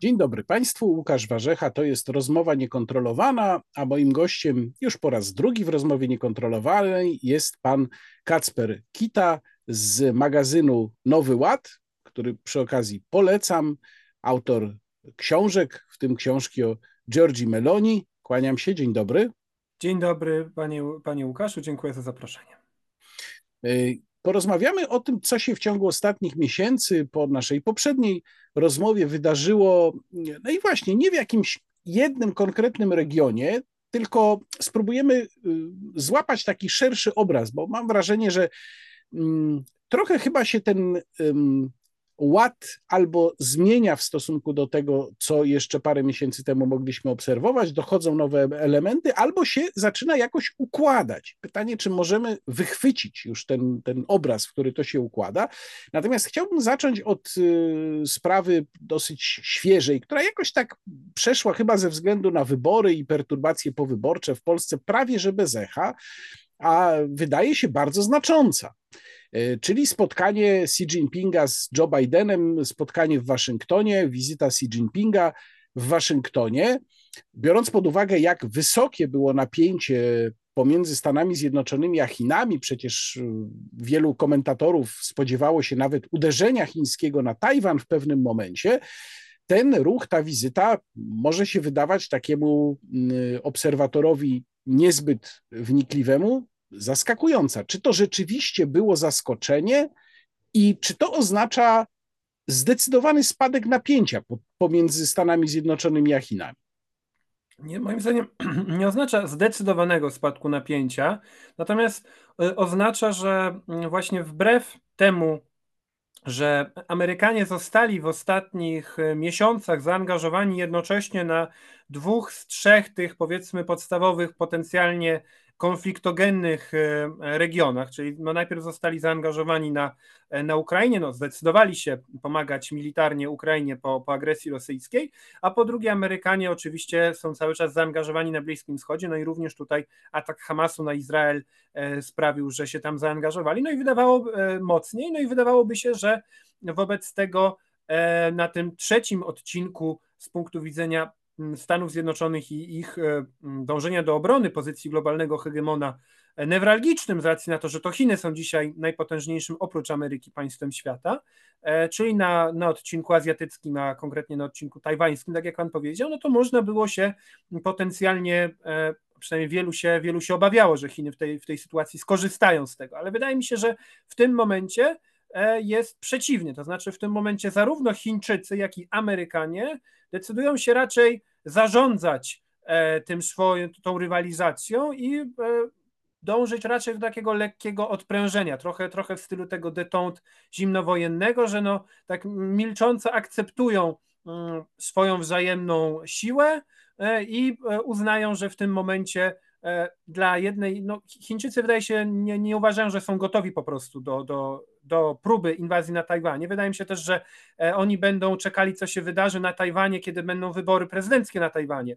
Dzień dobry Państwu, Łukasz Warzecha, to jest rozmowa niekontrolowana, a moim gościem już po raz drugi w rozmowie niekontrolowanej jest pan Kacper Kita z magazynu Nowy Ład, który przy okazji polecam, autor książek, w tym książki o Giorgi Meloni. Kłaniam się, dzień dobry. Dzień dobry panie, panie Łukaszu, dziękuję za zaproszenie. Porozmawiamy o tym, co się w ciągu ostatnich miesięcy po naszej poprzedniej rozmowie wydarzyło, no i właśnie nie w jakimś jednym konkretnym regionie, tylko spróbujemy y, złapać taki szerszy obraz, bo mam wrażenie, że mm, trochę chyba się ten ład albo zmienia w stosunku do tego, co jeszcze parę miesięcy temu mogliśmy obserwować, dochodzą nowe elementy, albo się zaczyna jakoś układać. Pytanie, czy możemy wychwycić już ten, ten obraz, w który to się układa. Natomiast chciałbym zacząć od y, sprawy dosyć świeżej, która jakoś tak przeszła chyba ze względu na wybory i perturbacje powyborcze w Polsce prawie że bez echa, a wydaje się bardzo znacząca. E, czyli spotkanie Xi Jinpinga z Joe Bidenem, spotkanie w Waszyngtonie, wizyta Xi Jinpinga w Waszyngtonie. Biorąc pod uwagę, jak wysokie było napięcie pomiędzy Stanami Zjednoczonymi a Chinami, przecież e, wielu komentatorów spodziewało się nawet uderzenia chińskiego na Tajwan w pewnym momencie, ten ruch, ta wizyta może się wydawać takiemu obserwatorowi niezbyt wnikliwemu zaskakująca. Czy to rzeczywiście było zaskoczenie i czy to oznacza zdecydowany spadek napięcia pomiędzy Stanami Zjednoczonymi a Chinami? Nie, moim zdaniem nie oznacza zdecydowanego spadku napięcia, natomiast e, oznacza, że mm, właśnie wbrew temu, że Amerykanie zostali w ostatnich e, miesiącach zaangażowani jednocześnie na dwóch z trzech tych powiedzmy podstawowych potencjalnie konfliktogennych e, regionach, czyli no najpierw zostali zaangażowani na, e, na Ukrainie, no zdecydowali się pomagać militarnie Ukrainie po, po agresji rosyjskiej, a po drugie Amerykanie oczywiście są cały czas zaangażowani na Bliskim Wschodzie, no i również tutaj atak Hamasu na Izrael e, sprawił, że się tam zaangażowali, no i wydawało mocniej, no i wydawałoby się, że wobec tego na tym trzecim odcinku z punktu widzenia Stanów Zjednoczonych i ich e, dążenia do obrony pozycji globalnego hegemona e, newralgicznym z racji na to, że to Chiny są dzisiaj najpotężniejszym oprócz Ameryki państwem świata, e, czyli na, na odcinku azjatyckim, a konkretnie na odcinku tajwańskim, tak jak pan powiedział, no to można było się potencjalnie przynajmniej wielu się, wielu się obawiało, że Chiny w tej, w tej sytuacji skorzystają z tego, ale wydaje mi się, że w tym momencie jest przeciwnie, to znaczy w tym momencie zarówno Chińczycy, jak i Amerykanie decydują się raczej zarządzać e, tym swoim, tą rywalizacją i e, dążyć raczej do takiego lekkiego odprężenia, trochę, trochę w stylu tego detente zimnowojennego, że no tak milcząco akceptują mm, swoją wzajemną siłę e, i uznają, że w tym momencie dla jednej, no Chińczycy wydaje się nie, nie uważają, że są gotowi po prostu do, do do próby inwazji na Tajwanie. Wydaje mi się też, że e, oni będą czekali, co się wydarzy na Tajwanie, kiedy będą wybory prezydenckie na Tajwanie e,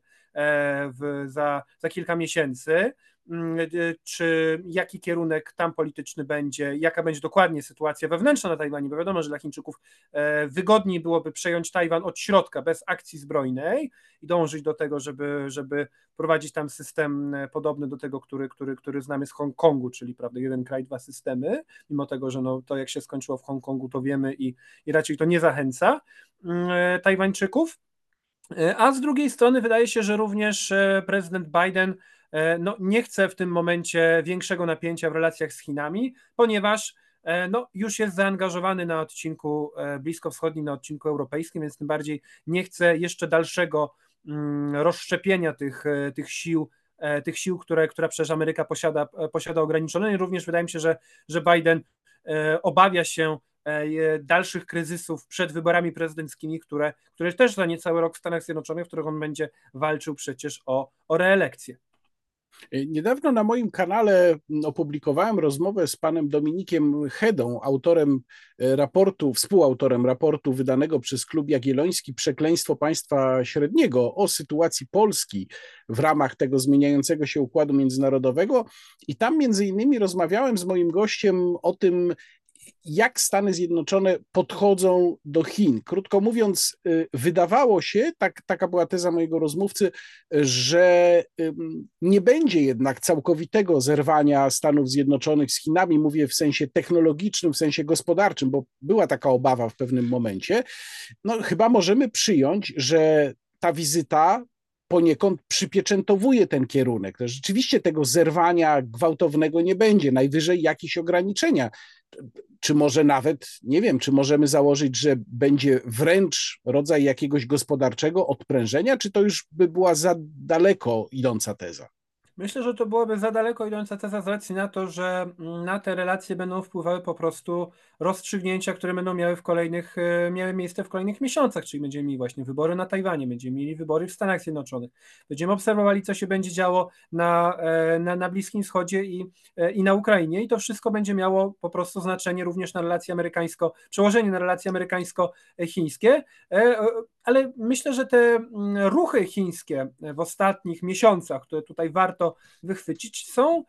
w, za, za kilka miesięcy. Mm, e, czy jaki kierunek tam polityczny będzie, jaka będzie dokładnie sytuacja wewnętrzna na Tajwanie, bo wiadomo, że dla Chińczyków e, wygodniej byłoby przejąć Tajwan od środka, bez akcji zbrojnej i dążyć do tego, żeby, żeby prowadzić tam system e, podobny do tego, który, który, który znamy z Hongkongu, czyli prawda, jeden kraj, dwa systemy, mimo tego, że no, to jak się skończyło w Hongkongu, to wiemy i, i raczej to nie zachęca mm, Tajwańczyków. A z drugiej strony wydaje się, że również prezydent Biden E, no, nie chce w tym momencie większego napięcia w relacjach z Chinami, ponieważ e, no, już jest zaangażowany na odcinku e, bliskowschodnim, na odcinku europejskim, więc tym bardziej nie chce jeszcze dalszego mm, rozszczepienia tych, tych sił, tych sił, które, które przecież Ameryka posiada, posiada ograniczone. I również wydaje mi się, że, że Biden obawia się dalszych kryzysów przed wyborami prezydenckimi, które, które też za niecały rok w Stanach Zjednoczonych, w których on będzie walczył przecież o, o reelekcję. Niedawno na moim kanale opublikowałem rozmowę z panem Dominikiem Hedą, autorem e, raportu, współautorem raportu wydanego przez Klub Jagielloński Przekleństwo Państwa Średniego o sytuacji Polski w ramach tego zmieniającego się układu międzynarodowego. I tam między innymi rozmawiałem z moim gościem o tym, jak Stany Zjednoczone podchodzą do Chin. Krótko mówiąc, y, wydawało się, tak, taka była teza mojego rozmówcy, że nie będzie jednak całkowitego zerwania Stanów Zjednoczonych z Chinami, mówię w sensie technologicznym, w sensie gospodarczym, bo była taka obawa w pewnym momencie. No, chyba możemy przyjąć, że ta wizyta poniekąd przypieczętowuje ten kierunek. To rzeczywiście tego zerwania gwałtownego nie będzie, najwyżej jakieś ograniczenia. Czy może nawet, nie wiem, czy możemy założyć, że będzie wręcz rodzaj jakiegoś gospodarczego odprężenia, czy to już by była za daleko idąca teza? Myślę, że to byłoby za daleko idąca teza z racji na to, że mm, na te relacje będą wpływały po prostu rozstrzygnięcia, które będą miały w kolejnych, e, miały miejsce w kolejnych miesiącach, czyli będziemy mieli właśnie wybory na Tajwanie, będziemy mieli wybory w Stanach Zjednoczonych, będziemy obserwowali, co się będzie działo na, e, na, na Bliskim Wschodzie i, e, i na Ukrainie. I to wszystko będzie miało po prostu znaczenie również na relacje amerykańsko, przełożenie na relacje amerykańsko-chińskie, ale myślę, że te mm, ruchy chińskie w ostatnich miesiącach, które tutaj warto wychwycić, są,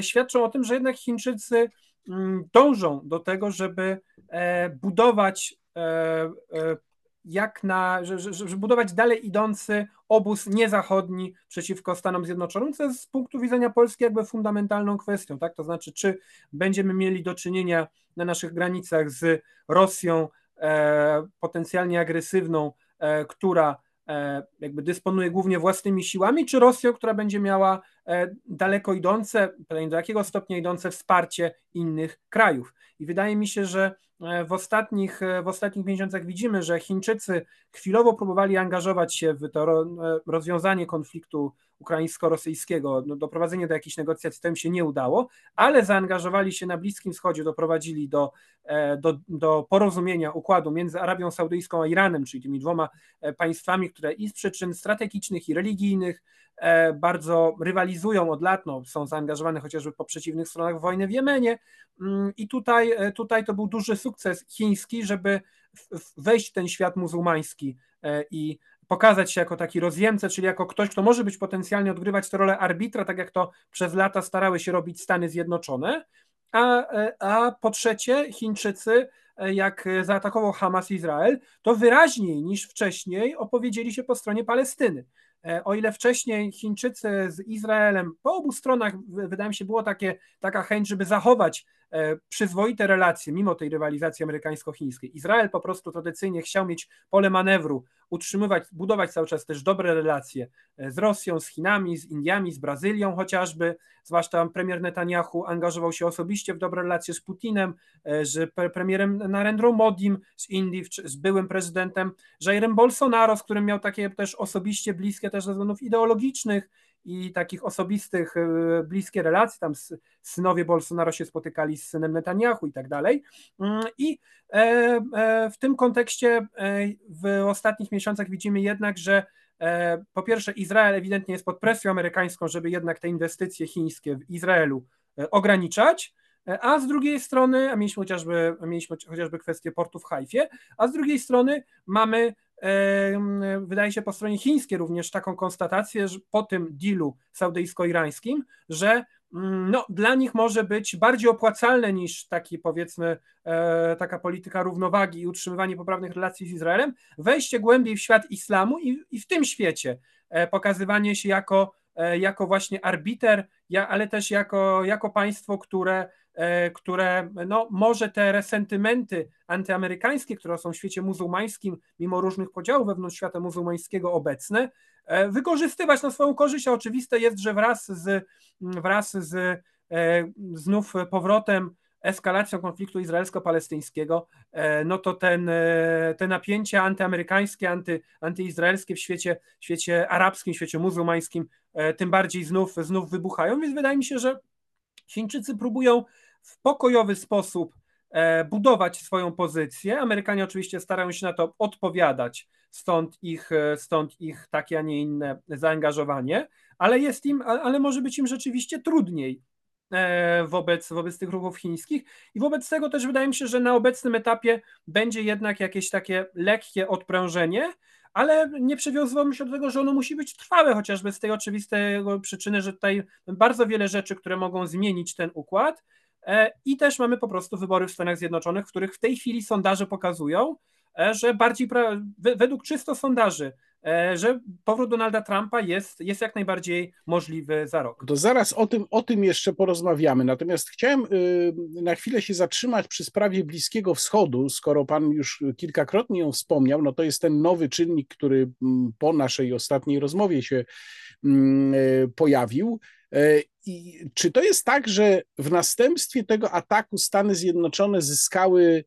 świadczą o tym, że jednak Chińczycy Mm, dążą do tego, żeby e, budować e, e, jak na, żeby budować dalej idący obóz niezachodni przeciwko Stanom Zjednoczonym, co jest z punktu widzenia Polski jakby fundamentalną kwestią, tak? To znaczy, czy będziemy mieli do czynienia na naszych granicach z Rosją e, potencjalnie agresywną, e, która E, jakby dysponuje głównie własnymi siłami, czy Rosją, która będzie miała e, daleko idące, do jakiego stopnia idące wsparcie innych krajów. I wydaje mi się, że e, w ostatnich, w ostatnich miesiącach widzimy, że Chińczycy chwilowo próbowali angażować się w to rozwiązanie konfliktu ukraińsko-rosyjskiego, no, doprowadzenie do jakichś negocjacji to im się nie udało, ale zaangażowali się na Bliskim Wschodzie, doprowadzili do, e, do, do porozumienia, układu między Arabią Saudyjską a Iranem, czyli tymi dwoma e, państwami, które i z przyczyn strategicznych i religijnych e, bardzo rywalizują od lat, no, są zaangażowane chociażby po przeciwnych stronach wojny w Jemenie mm, i tutaj, tutaj to był duży sukces chiński, żeby wejść w ten świat muzułmański i pokazać się jako taki rozjemca, czyli jako ktoś, kto może być potencjalnie odgrywać tę rolę arbitra, tak jak to przez lata starały się robić Stany Zjednoczone. A, a po trzecie, Chińczycy, jak zaatakował Hamas Izrael, to wyraźniej niż wcześniej opowiedzieli się po stronie Palestyny. E, o ile wcześniej Chińczycy z Izraelem po obu stronach, wydaje mi się, było takie, taka chęć, żeby zachować przyzwoite relacje, mimo tej rywalizacji amerykańsko-chińskiej. Izrael po prostu tradycyjnie chciał mieć pole manewru, utrzymywać, budować cały czas też dobre relacje e, z Rosją, z Chinami, z Indiami, z Brazylią chociażby, zwłaszcza premier Netanyahu angażował się osobiście w dobre relacje z Putinem, z premierem Narendrą Modim z Indii, z byłym prezydentem Jairem Bolsonaro, z którym miał takie też osobiście bliskie też ze względów ideologicznych i takich osobistych, e, bliskie relacje, tam synowie Bolsonaro się spotykali z synem Netanyahu i tak dalej. Mm, I e, e, w tym kontekście w ostatnich miesiącach widzimy jednak, że po pierwsze Izrael ewidentnie jest pod presją amerykańską, żeby jednak te inwestycje chińskie w Izraelu ograniczać, a z drugiej strony, a mieliśmy chociażby, mieliśmy chociażby kwestię portu w Hajfie, a z drugiej strony mamy wydaje się po stronie chińskiej również taką konstatację, że po tym dealu saudyjsko-irańskim, że mm, no, dla nich może być bardziej opłacalne niż taki powiedzmy e, taka polityka równowagi i utrzymywanie poprawnych relacji z Izraelem, wejście głębiej w świat islamu i, i w tym świecie. E, pokazywanie się jako, e, jako właśnie arbiter, ja, ale też jako, jako państwo, które które no, może te resentymenty antyamerykańskie, które są w świecie muzułmańskim, mimo różnych podziałów wewnątrz świata muzułmańskiego obecne, e, wykorzystywać na swoją korzyść, a oczywiste jest, że wraz z, wraz z e, znów powrotem eskalacją konfliktu izraelsko-palestyńskiego, no to ten, te napięcia antyamerykańskie, anty, antyizraelskie w świecie, świecie arabskim, świecie muzułmańskim, tym bardziej znów, znów wybuchają, więc wydaje mi się, że Chińczycy próbują w pokojowy sposób e, budować swoją pozycję. Amerykanie oczywiście starają się na to odpowiadać, stąd ich, e, stąd ich takie, a nie inne zaangażowanie, ale jest im, ale może być im rzeczywiście trudniej e, wobec, wobec tych ruchów chińskich i wobec tego też wydaje mi się, że na obecnym etapie będzie jednak jakieś takie lekkie odprężenie, ale nie przywiązywałbym się do tego, że ono musi być trwałe, chociażby z tej oczywistej przyczyny, że tutaj bardzo wiele rzeczy, które mogą zmienić ten układ, I też mamy po prostu wybory w Stanach Zjednoczonych, w których w tej chwili sondaże pokazują, że bardziej według czysto sondaży E, że powrót Donalda Trumpa jest, jest jak najbardziej możliwy za rok. To zaraz o tym, o tym jeszcze porozmawiamy. Natomiast chciałem y, na chwilę się zatrzymać przy sprawie Bliskiego Wschodu, skoro pan już kilkakrotnie ją wspomniał, no to jest ten nowy czynnik, który mm, po naszej ostatniej rozmowie się mm, e, pojawił. E, I czy to jest tak, że w następstwie tego ataku Stany Zjednoczone zyskały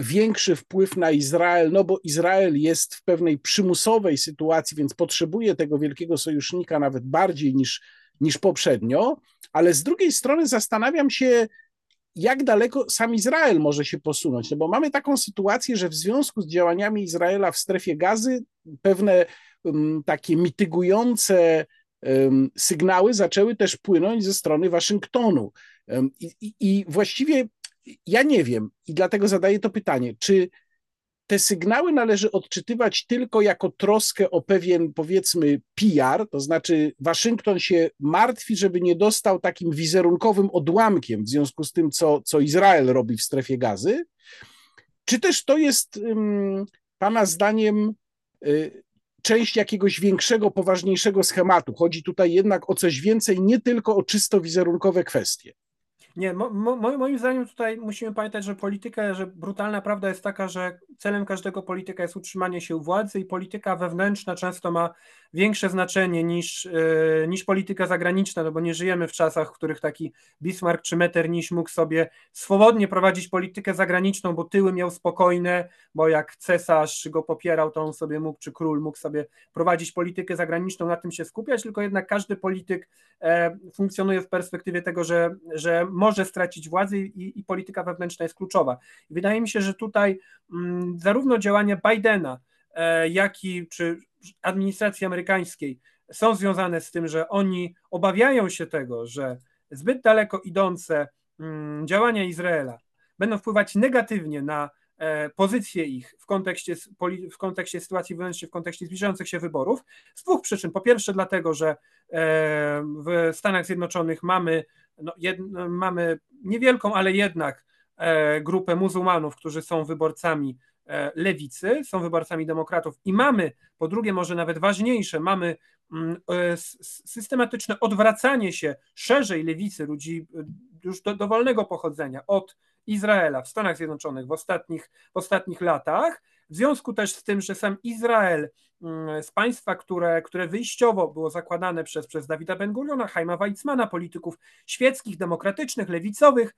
większy wpływ na Izrael, no bo Izrael jest w pewnej przymusowej sytuacji, więc potrzebuje tego wielkiego sojusznika nawet bardziej niż, niż poprzednio, ale z drugiej strony zastanawiam się, jak daleko sam Izrael może się posunąć, no bo mamy taką sytuację, że w związku z działaniami Izraela w strefie gazy pewne um, takie mitygujące um, sygnały zaczęły też płynąć ze strony Waszyngtonu. Um, i, I właściwie ja nie wiem i dlatego zadaję to pytanie, czy te sygnały należy odczytywać tylko jako troskę o pewien, powiedzmy, PR, to znaczy Waszyngton się martwi, żeby nie dostał takim wizerunkowym odłamkiem w związku z tym, co, co Izrael robi w strefie gazy, czy też to jest um, Pana zdaniem y, część jakiegoś większego, poważniejszego schematu? Chodzi tutaj jednak o coś więcej, nie tylko o czysto wizerunkowe kwestie. Nie, mo, mo, moim zdaniem tutaj musimy pamiętać, że polityka, że brutalna prawda jest taka, że celem każdego polityka jest utrzymanie się u władzy i polityka wewnętrzna często ma większe znaczenie niż, yy, niż polityka zagraniczna, no bo nie żyjemy w czasach, w których taki Bismarck czy Metternich mógł sobie swobodnie prowadzić politykę zagraniczną, bo tyły miał spokojne, bo jak cesarz go popierał, to on sobie mógł, czy król mógł sobie prowadzić politykę zagraniczną, na tym się skupiać, tylko jednak każdy polityk e, funkcjonuje w perspektywie tego, że, że może stracić władzę i, i polityka wewnętrzna jest kluczowa. Wydaje mi się, że tutaj mm, zarówno działania Bidena, e, jak i czy administracji amerykańskiej są związane z tym, że oni obawiają się tego, że zbyt daleko idące mm, działania Izraela będą wpływać negatywnie na e, pozycję ich w kontekście, w kontekście sytuacji wewnętrznej, w kontekście zbliżających się wyborów. Z dwóch przyczyn. Po pierwsze, dlatego, że e, w Stanach Zjednoczonych mamy no, jed, mamy niewielką, ale jednak e, grupę muzułmanów, którzy są wyborcami lewicy, są wyborcami demokratów i mamy, po drugie, może nawet ważniejsze, mamy mm, e, systematyczne odwracanie się szerzej lewicy, ludzi już do, dowolnego pochodzenia od Izraela w Stanach Zjednoczonych w ostatnich, w ostatnich latach. W związku też z tym, że sam Izrael mm, z państwa, które, które wyjściowo było zakładane przez, przez Dawida Ben-Guriona, Haima Weizmana, polityków świeckich, demokratycznych, lewicowych,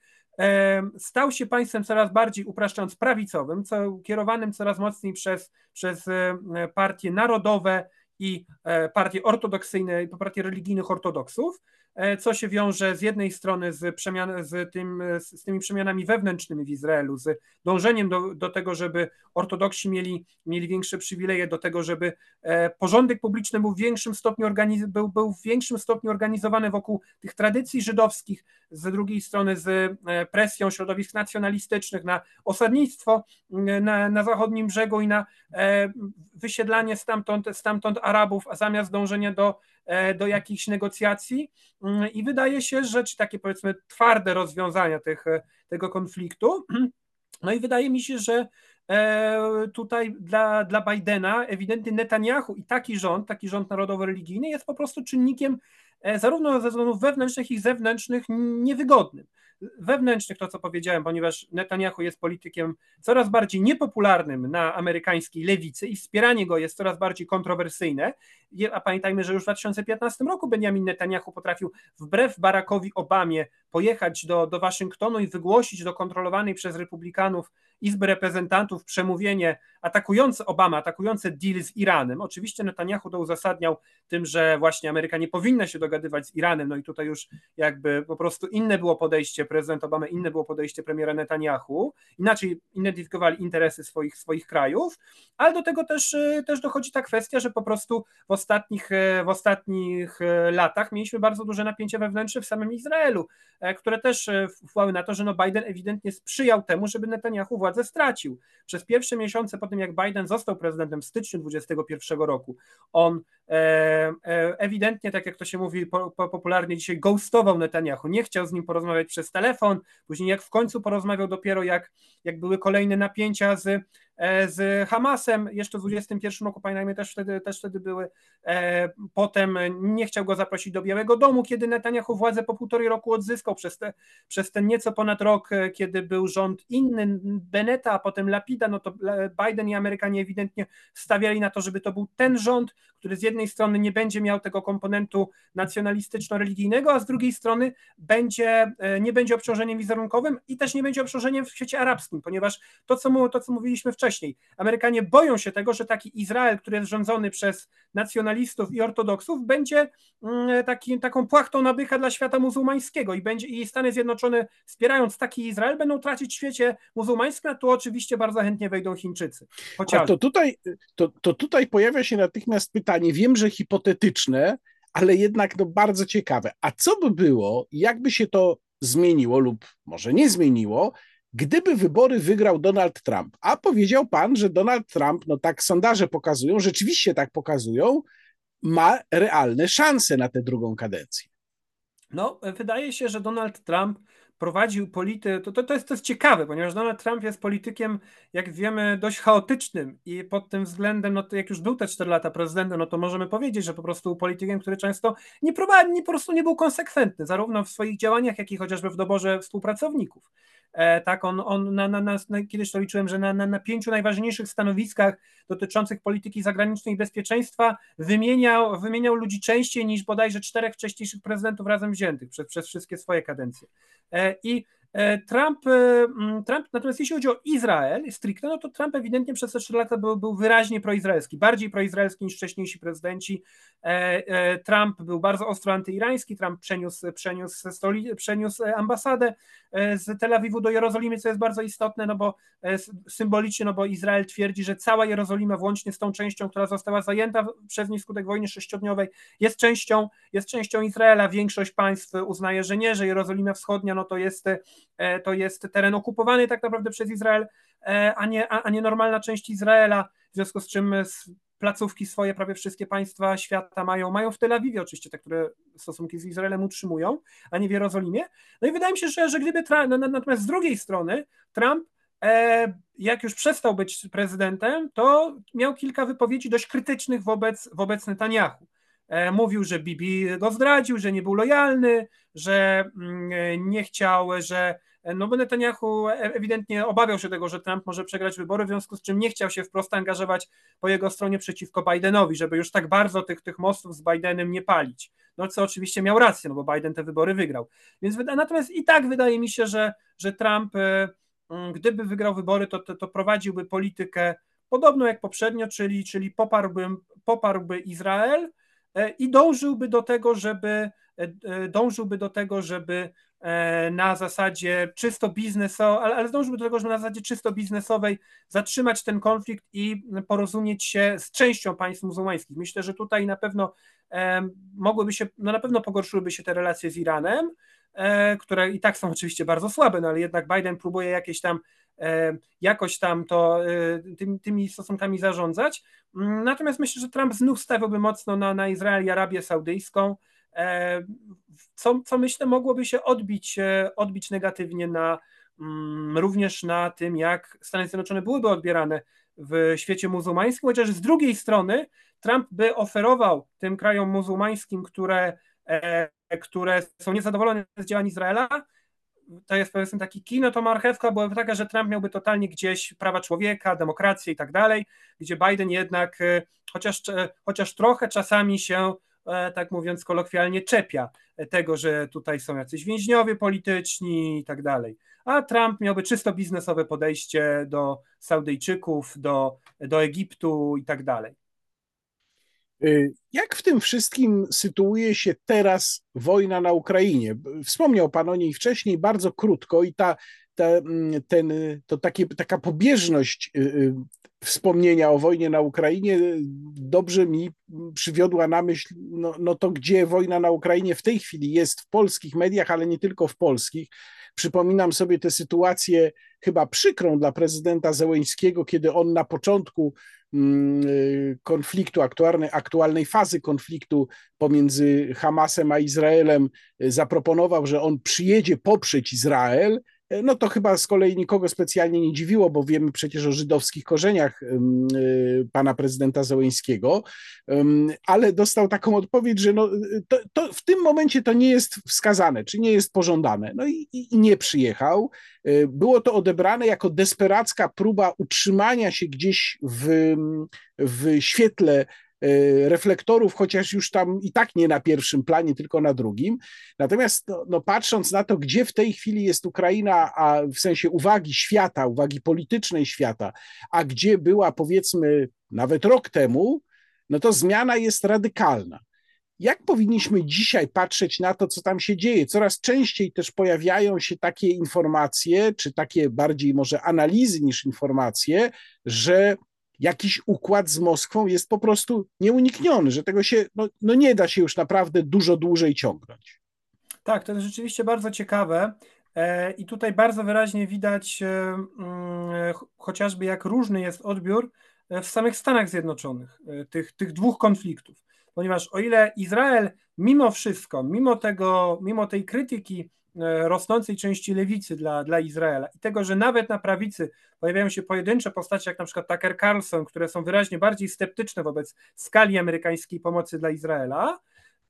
stał się państwem coraz bardziej upraszczając prawicowym, co, kierowanym coraz mocniej przez, przez e, partie narodowe i e, partie ortodoksyjne, partie religijnych ortodoksów. E, co się wiąże z jednej strony z, przemian, z, tym, z tymi przemianami wewnętrznymi w Izraelu, z dążeniem do, do tego, żeby ortodoksi mieli, mieli większe przywileje, do tego, żeby e, porządek publiczny był w większym stopniu, organiz, był, był w większym stopniu organizowany wokół tych tradycji żydowskich, z drugiej strony z e, presją środowisk nacjonalistycznych na osadnictwo na, na zachodnim brzegu i na wysiedlanie stamtąd, stamtąd Arabów, a zamiast dążenia do do jakichś negocjacji mm, i wydaje się, że czy takie powiedzmy twarde rozwiązania tych, e, tego konfliktu. No i wydaje mi się, że e, tutaj dla, dla Bidena ewidentnie Netanyahu i taki rząd, taki rząd narodowo-religijny jest po prostu czynnikiem zarówno ze względów wewnętrznych, jak i zewnętrznych niewygodnym wewnętrznych, to co powiedziałem, ponieważ Netanyahu jest politykiem coraz bardziej niepopularnym na amerykańskiej lewicy i wspieranie go jest coraz bardziej kontrowersyjne. A pamiętajmy, że już w 2015 roku Benjamin Netanyahu potrafił wbrew Barackowi Obamie pojechać do, do Waszyngtonu i wygłosić do kontrolowanej przez republikanów Izby Reprezentantów przemówienie atakujące Obama, atakujące deal z Iranem. Oczywiście Netanyahu to uzasadniał tym, że właśnie Ameryka nie powinna się dogadywać z Iranem, no i tutaj już jakby po prostu inne było podejście prezydent Obama, inne było podejście premiera Netanyahu, inaczej identyfikowali interesy swoich, swoich krajów, ale do tego też, też dochodzi ta kwestia, że po prostu w ostatnich, w ostatnich latach mieliśmy bardzo duże napięcie wewnętrzne w samym Izraelu, które też wpływały na to, że no Biden ewidentnie sprzyjał temu, żeby Netanyahu władzę stracił. Przez pierwsze miesiące po tym, jak Biden został prezydentem w styczniu 2021 roku, on ewidentnie, tak jak to się mówi popularnie dzisiaj, ghostował Netanyahu, nie chciał z nim porozmawiać przez telefon, później jak w końcu porozmawiał dopiero jak, jak były kolejne napięcia z E, z Hamasem jeszcze w 2021 roku, pamiętajmy, też wtedy, też wtedy były. E, potem nie chciał go zaprosić do Białego Domu, kiedy Netanyahu władzę po półtorej roku odzyskał przez, te, przez ten nieco ponad rok, e, kiedy był rząd inny, Beneta, a potem Lapida, no to Biden i Amerykanie ewidentnie stawiali na to, żeby to był ten rząd, który z jednej strony nie będzie miał tego komponentu nacjonalistyczno-religijnego, a z drugiej strony będzie, nie będzie obciążeniem wizerunkowym i też nie będzie obciążeniem w świecie arabskim, ponieważ to, co, to, co mówiliśmy wcześniej, wcześniej. Amerykanie boją się tego, że taki Izrael, który jest rządzony przez nacjonalistów i ortodoksów, będzie mm, taki, taką płachtą nabycha dla świata muzułmańskiego i, będzie, i Stany Zjednoczone, wspierając taki Izrael, będą tracić w świecie muzułmańskim, a tu oczywiście bardzo chętnie wejdą Chińczycy. Chociażby. A to tutaj, to, to tutaj pojawia się natychmiast pytanie, wiem, że hipotetyczne, ale jednak no bardzo ciekawe. A co by było, jakby się to zmieniło lub może nie zmieniło, gdyby wybory wygrał Donald Trump, a powiedział pan, że Donald Trump, no tak sondaże pokazują, rzeczywiście tak pokazują, ma realne szanse na tę drugą kadencję. No, wydaje się, że Donald Trump prowadził politykę, to, to, to, jest, to jest ciekawe, ponieważ Donald Trump jest politykiem, jak wiemy, dość chaotycznym i pod tym względem, no to jak już był te 4 lata prezydentem, no to możemy powiedzieć, że po prostu był politykiem, który często nie prowadził, po prostu nie był konsekwentny, zarówno w swoich działaniach, jak i chociażby w doborze współpracowników. E, tak, on, on na, na, na, kiedyś to liczyłem, że na, na, na pięciu najważniejszych stanowiskach dotyczących polityki zagranicznej i bezpieczeństwa wymieniał, wymieniał ludzi częściej niż bodajże czterech wcześniejszych prezydentów razem wziętych przez, przez wszystkie swoje kadencje. E, I Trump, e, mm, Trump, natomiast jeśli chodzi o Izrael stricte, no to Trump ewidentnie przez te 3 lata był, był wyraźnie proizraelski, bardziej proizraelski niż wcześniejsi prezydenci. E, Trump był bardzo ostro antyirański, Trump przeniósł, przeniósł, stoli, przeniósł ambasadę z Tel Awiwu do Jerozolimy, co jest bardzo istotne, no bo symbolicznie, no bo Izrael twierdzi, że cała Jerozolima, włącznie z tą częścią, która została zajęta przez nie skutek wojny sześciodniowej, jest częścią, jest częścią Izraela. Większość państw uznaje, że nie, że Jerozolima Wschodnia, no to jest E, to jest teren okupowany tak naprawdę przez Izrael, e, a nie, a nie normalna część Izraela, w związku z czym placówki swoje prawie wszystkie państwa świata mają, mają w Tel Awiwie oczywiście te, które stosunki z Izraelem utrzymują, a nie w Jerozolimie. No i wydaje mi się, że, że gdyby, natomiast z drugiej strony Trump e, jak już przestał być prezydentem, to miał kilka wypowiedzi dość krytycznych wobec, wobec Netanyahu. E, mówił, że Bibi go zdradził, że nie był lojalny, że mm, nie chciał, że no bo Netanyahu ewidentnie obawiał się tego, że Trump może przegrać wybory, w związku z czym nie chciał się wprost angażować po jego stronie przeciwko Bidenowi, żeby już tak bardzo tych, tych mostów z Bidenem nie palić. No co oczywiście miał rację, no bo Biden te wybory wygrał. Więc natomiast i tak wydaje mi się, że, że Trump, e, mm, gdyby wygrał wybory, to, to, to prowadziłby politykę podobną jak poprzednio, czyli, czyli poparłby, poparłby Izrael, E, i dążyłby do tego, żeby e, e, dążyłby do tego, żeby na zasadzie czysto biznesowej, ale, ale dążyłby do tego, żeby na zasadzie czysto biznesowej zatrzymać ten konflikt i porozumieć się z częścią państw muzułmańskich. Myślę, że tutaj na pewno mogłyby się, no na pewno pogorszyłyby się te relacje z Iranem, które i tak są oczywiście bardzo słabe, no ale jednak Biden próbuje jakieś tam E, jakoś tam to e, tymi, tymi stosunkami zarządzać. Mm, natomiast myślę, że Trump znów stawiałby mocno na, na Izrael i Arabię Saudyjską, e, co, co myślę mogłoby się odbić, odbić negatywnie na, mm, również na tym, jak Stany Zjednoczone byłyby odbierane w świecie muzułmańskim, chociaż z drugiej strony Trump by oferował tym krajom muzułmańskim, które, które są niezadowolone z działań Izraela, to jest powiedzmy taki kino, to marchewka byłaby taka, że Trump miałby totalnie gdzieś prawa człowieka, demokrację i tak dalej, gdzie Biden jednak e, chociaż, e, chociaż trochę czasami się, e, tak mówiąc kolokwialnie, czepia tego, że tutaj są jacyś więźniowie polityczni i tak dalej. A Trump miałby czysto biznesowe podejście do Saudyjczyków, do, do Egiptu i tak dalej. Y, jak w tym wszystkim sytuuje się teraz wojna na Ukrainie? Wspomniał Pan o niej wcześniej bardzo krótko i ta, ta, mm, ten, to takie, taka pobieżność y, y, wspomnienia o wojnie na Ukrainie, dobrze mi przywiodła na myśl, no, no to gdzie wojna na Ukrainie w tej chwili jest w polskich mediach, ale nie tylko w polskich. Przypominam sobie tę sytuację chyba przykrą dla prezydenta Zełeńskiego, kiedy on na początku konfliktu, aktualnej, aktualnej fazy konfliktu pomiędzy Hamasem a Izraelem zaproponował, że on przyjedzie poprzeć Izrael, no to chyba z kolei nikogo specjalnie nie dziwiło, bo wiemy przecież o żydowskich korzeniach y, pana prezydenta Zełeńskiego, ale dostał taką odpowiedź, że no, to, to w tym momencie to nie jest wskazane, czy nie jest pożądane. No i, i nie przyjechał. Y, było to odebrane jako desperacka próba utrzymania się gdzieś w, w świetle E, reflektorów, chociaż już tam i tak nie na pierwszym planie, tylko na drugim. Natomiast no, no, patrząc na to, gdzie w tej chwili jest Ukraina, a w sensie uwagi świata, uwagi politycznej świata, a gdzie była powiedzmy nawet rok temu, no to zmiana jest radykalna. Jak powinniśmy dzisiaj patrzeć na to, co tam się dzieje? Coraz częściej też pojawiają się takie informacje, czy takie bardziej może analizy niż informacje, że jakiś układ z Moskwą jest po prostu nieunikniony, że tego się no, no nie da się już naprawdę dużo dłużej ciągnąć. Tak, to jest rzeczywiście bardzo ciekawe. E, I tutaj bardzo wyraźnie widać e, mm, chociażby, jak różny jest odbiór e, w samych Stanach Zjednoczonych tych, tych dwóch konfliktów. Ponieważ o ile Izrael mimo wszystko, mimo tego, mimo tej krytyki rosnącej części lewicy dla, dla Izraela. I tego, że nawet na prawicy pojawiają się pojedyncze postacie, jak na przykład Tucker Carlson, które są wyraźnie bardziej sceptyczne wobec skali amerykańskiej pomocy dla Izraela,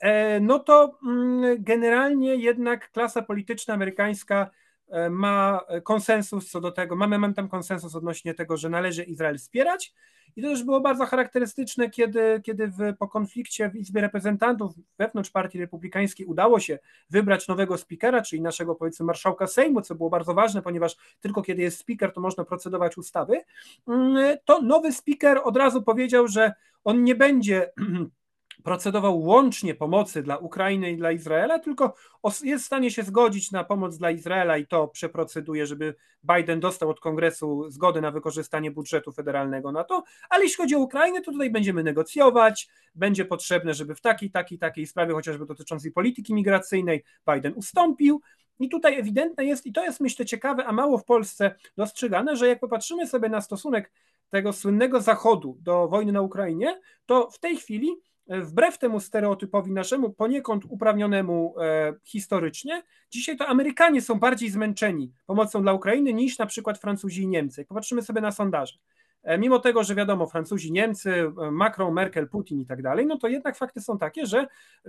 e, no to mm, generalnie jednak klasa polityczna amerykańska e, ma konsensus co do tego, mamy momentem konsensus odnośnie tego, że należy Izrael wspierać i to też było bardzo charakterystyczne, kiedy, kiedy w, po konflikcie w Izbie Reprezentantów wewnątrz Partii Republikańskiej udało się wybrać nowego spikera, czyli naszego powiedzmy marszałka Sejmu, co było bardzo ważne, ponieważ tylko kiedy jest spiker, to można procedować ustawy. Mm, to nowy spiker od razu powiedział, że on nie będzie procedował łącznie pomocy dla Ukrainy i dla Izraela, tylko jest w stanie się zgodzić na pomoc dla Izraela i to przeproceduje, żeby Biden dostał od kongresu zgodę na wykorzystanie budżetu federalnego na to, ale jeśli chodzi o Ukrainę, to tutaj będziemy negocjować, będzie potrzebne, żeby w takiej, takiej, takiej sprawie, chociażby dotyczącej polityki migracyjnej, Biden ustąpił, i tutaj ewidentne jest, i to jest myślę ciekawe, a mało w Polsce dostrzegane, że jak popatrzymy sobie na stosunek tego słynnego Zachodu do wojny na Ukrainie, to w tej chwili wbrew temu stereotypowi naszemu, poniekąd uprawnionemu e, historycznie, dzisiaj to Amerykanie są bardziej zmęczeni pomocą dla Ukrainy niż na przykład Francuzi i Niemcy. Popatrzymy sobie na sondaże. E, mimo tego, że wiadomo, Francuzi, Niemcy, e, Macron, Merkel, Putin i tak dalej, no to jednak fakty są takie, że